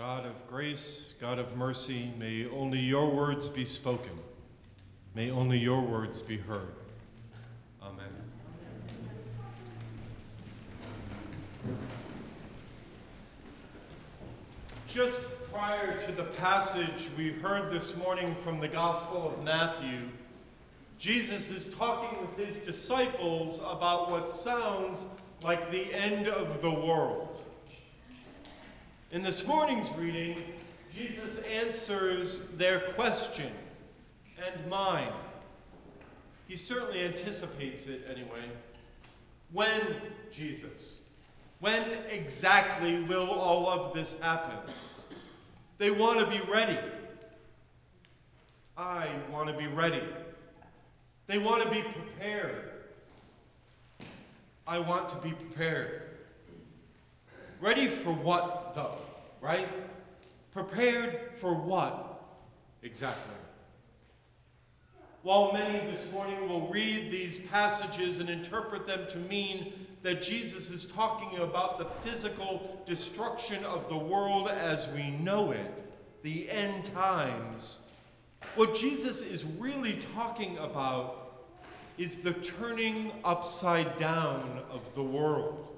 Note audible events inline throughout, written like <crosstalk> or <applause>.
God of grace, God of mercy, may only your words be spoken. May only your words be heard. Amen. Just prior to the passage we heard this morning from the Gospel of Matthew, Jesus is talking with his disciples about what sounds like the end of the world. In this morning's reading, Jesus answers their question and mine. He certainly anticipates it anyway. When, Jesus? When exactly will all of this happen? They want to be ready. I want to be ready. They want to be prepared. I want to be prepared. Ready for what, though? Right? Prepared for what exactly? While many this morning will read these passages and interpret them to mean that Jesus is talking about the physical destruction of the world as we know it, the end times, what Jesus is really talking about is the turning upside down of the world.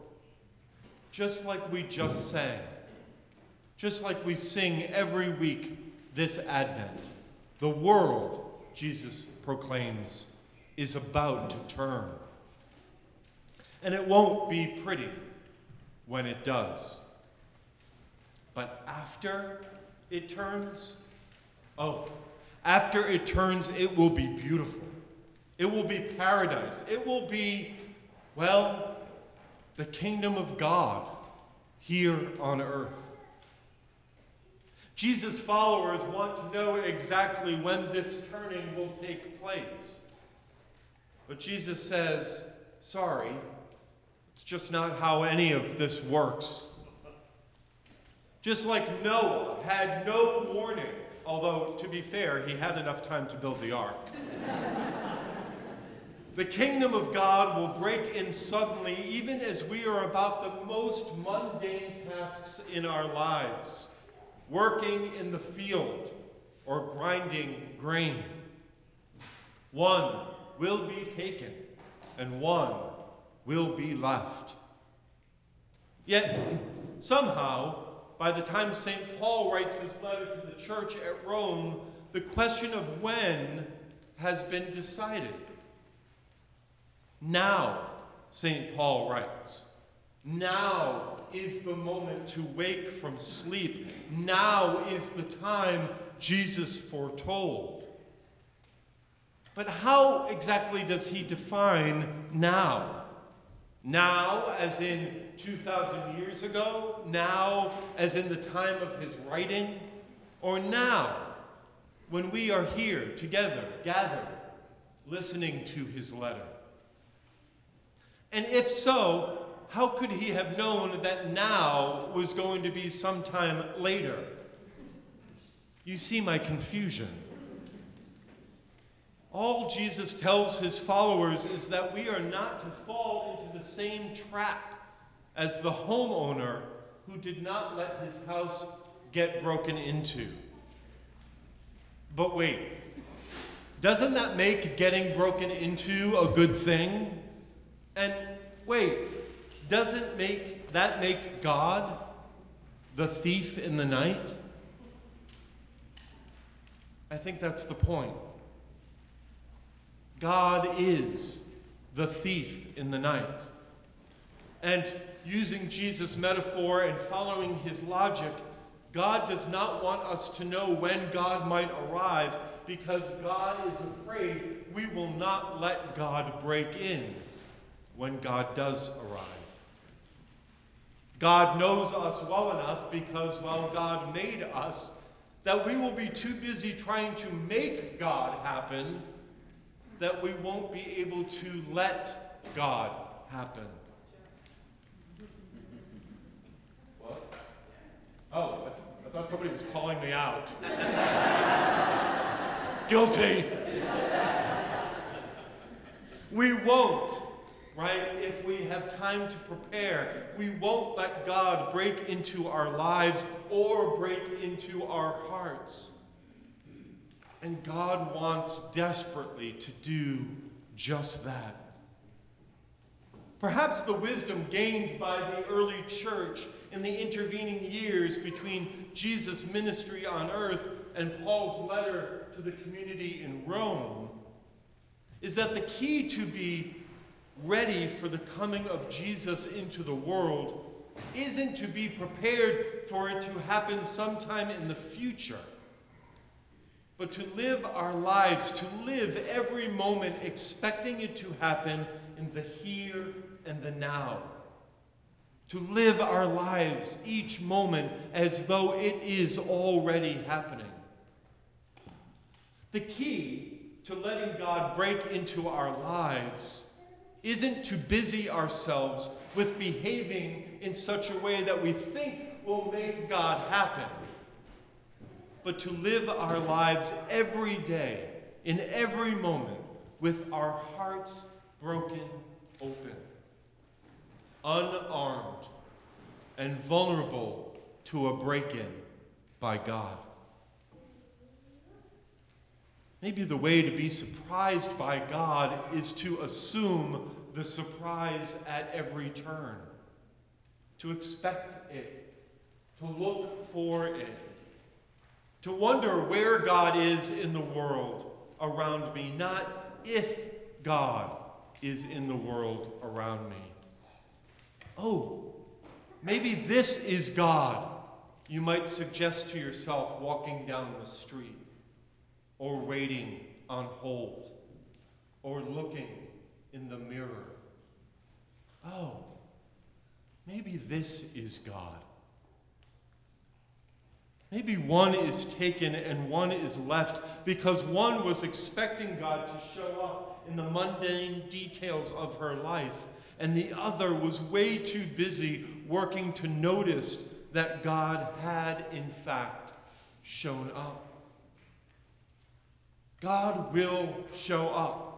Just like we just sang, just like we sing every week this Advent. The world, Jesus proclaims, is about to turn. And it won't be pretty when it does. But after it turns, oh, after it turns, it will be beautiful. It will be paradise. It will be, well, the kingdom of God here on earth. Jesus' followers want to know exactly when this turning will take place. But Jesus says, sorry, it's just not how any of this works. Just like Noah had no warning, although, to be fair, he had enough time to build the ark. the kingdom of God will break in suddenly, even as we are about the most mundane tasks in our lives working in the field or grinding grain. One will be taken, and one will be left. Yet, somehow, by the time St. Paul writes his letter to the church at Rome, the question of when has been decided. Now, St. Paul writes, now is the moment to wake from sleep. Now is the time Jesus foretold. But how exactly does he define now? Now, as in 2,000 years ago? Now, as in the time of his writing? Or now, when we are here together, gathered, listening to his letter? And if so, how could he have known that now was going to be sometime later? You see my confusion. All Jesus tells his followers is that we are not to fall into the same trap as the homeowner who did not let his house get broken into. But wait, doesn't that make getting broken into a good thing? And wait, doesn't make that make God the thief in the night? I think that's the point. God is the thief in the night. And using Jesus' metaphor and following his logic, God does not want us to know when God might arrive because God is afraid we will not let God break in when God does arrive. God knows us well enough because, well, God made us that we will be too busy trying to make God happen that we won't be able to let God happen. What? Oh, I thought somebody was calling me out. <laughs> Guilty. We won't right? If we have time to prepare, we won't let God break into our lives or break into our hearts. And God wants desperately to do just that. Perhaps the wisdom gained by the early church in the intervening years between Jesus' ministry on earth and Paul's letter to the community in Rome is that the key to be ready for the coming of Jesus into the world isn't to be prepared for it to happen sometime in the future, but to live our lives, to live every moment expecting it to happen in the here and the now. To live our lives each moment as though it is already happening. The key to letting God break into our lives isn't to busy ourselves with behaving in such a way that we think will make God happen, but to live our lives every day, in every moment, with our hearts broken open, unarmed, and vulnerable to a break in by God. Maybe the way to be surprised by God is to assume the surprise at every turn, to expect it, to look for it, to wonder where God is in the world around me, not if God is in the world around me. Oh, maybe this is God, you might suggest to yourself walking down the street or waiting on hold, or looking in the mirror. Oh, maybe this is God. Maybe one is taken and one is left because one was expecting God to show up in the mundane details of her life, and the other was way too busy working to notice that God had, in fact, shown up. God will show up.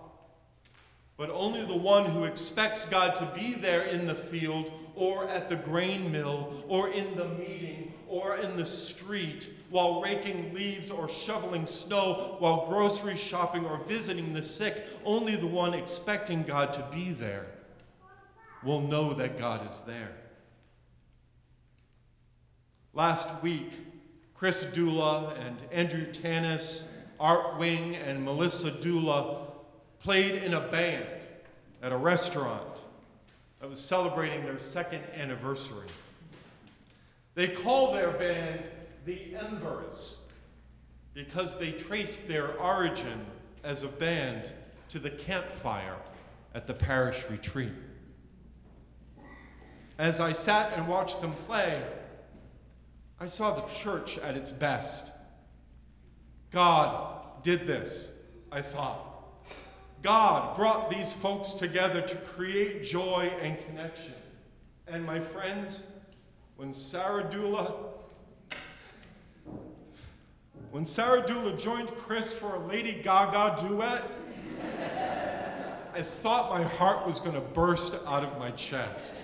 But only the one who expects God to be there in the field or at the grain mill or in the meeting or in the street while raking leaves or shoveling snow while grocery shopping or visiting the sick, only the one expecting God to be there will know that God is there. Last week, Chris Dula and Andrew Tanis Art Wing and Melissa Dula played in a band at a restaurant that was celebrating their second anniversary. They call their band the Embers because they trace their origin as a band to the campfire at the parish retreat. As I sat and watched them play, I saw the church at its best. God did this, I thought. God brought these folks together to create joy and connection. And my friends, when Sarah Dula when Sarah Dula joined Chris for a Lady Gaga duet, I thought my heart was going to burst out of my chest.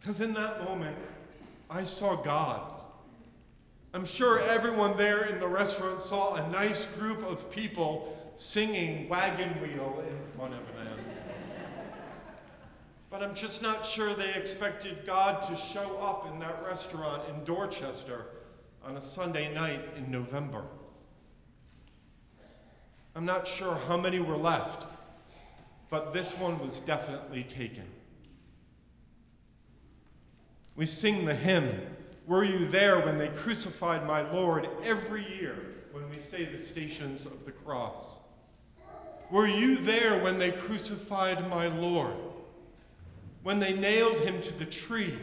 Because in that moment, I saw God. I'm sure everyone there in the restaurant saw a nice group of people singing Wagon Wheel in front of them. But I'm just not sure they expected God to show up in that restaurant in Dorchester on a Sunday night in November. I'm not sure how many were left, but this one was definitely taken. We sing the hymn. Were you there when they crucified my Lord every year when we say the stations of the cross? Were you there when they crucified my Lord? When they nailed him to the tree?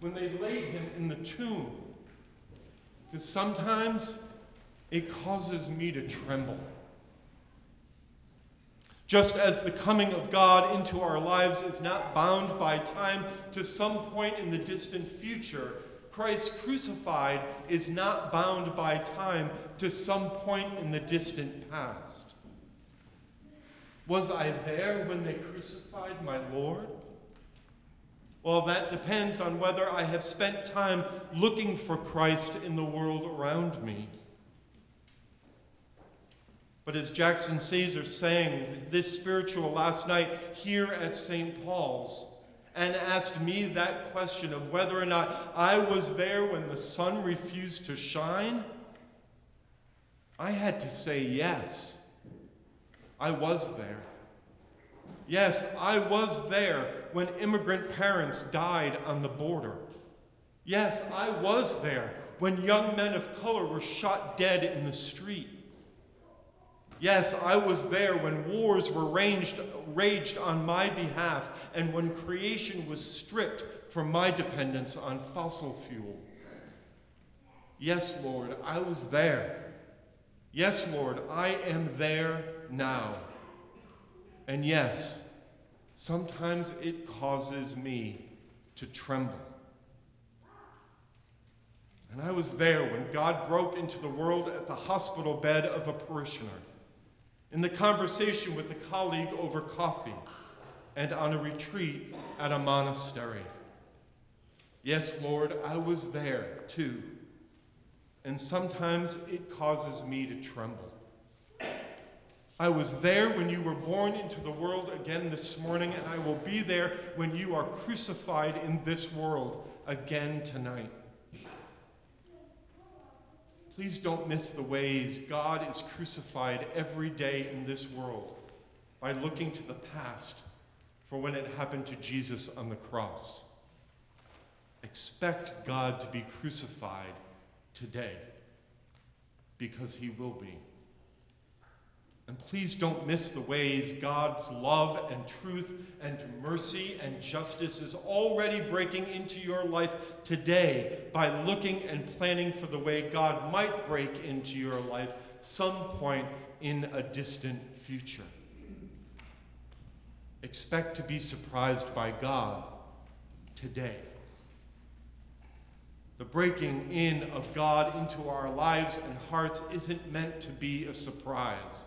When they laid him in the tomb? Because sometimes it causes me to tremble. Just as the coming of God into our lives is not bound by time to some point in the distant future, Christ crucified is not bound by time to some point in the distant past. Was I there when they crucified my Lord? Well, that depends on whether I have spent time looking for Christ in the world around me. But as Jackson Caesar sang this spiritual last night here at St. Paul's, and asked me that question of whether or not I was there when the sun refused to shine, I had to say yes. I was there. Yes, I was there when immigrant parents died on the border. Yes, I was there when young men of color were shot dead in the street. Yes, I was there when wars were raged, raged on my behalf and when creation was stripped from my dependence on fossil fuel. Yes, Lord, I was there. Yes, Lord, I am there now. And yes, sometimes it causes me to tremble. And I was there when God broke into the world at the hospital bed of a parishioner in the conversation with a colleague over coffee, and on a retreat at a monastery. Yes, Lord, I was there too. And sometimes it causes me to tremble. I was there when you were born into the world again this morning, and I will be there when you are crucified in this world again tonight. Please don't miss the ways God is crucified every day in this world by looking to the past for when it happened to Jesus on the cross. Expect God to be crucified today because he will be. And please don't miss the ways God's love and truth and mercy and justice is already breaking into your life today by looking and planning for the way God might break into your life some point in a distant future. Expect to be surprised by God today. The breaking in of God into our lives and hearts isn't meant to be a surprise.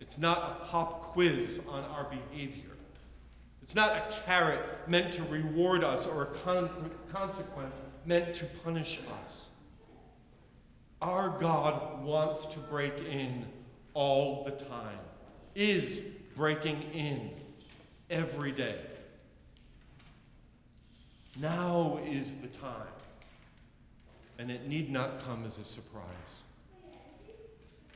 It's not a pop quiz on our behavior. It's not a carrot meant to reward us or a con- consequence meant to punish us. Our God wants to break in all the time, is breaking in every day. Now is the time, and it need not come as a surprise.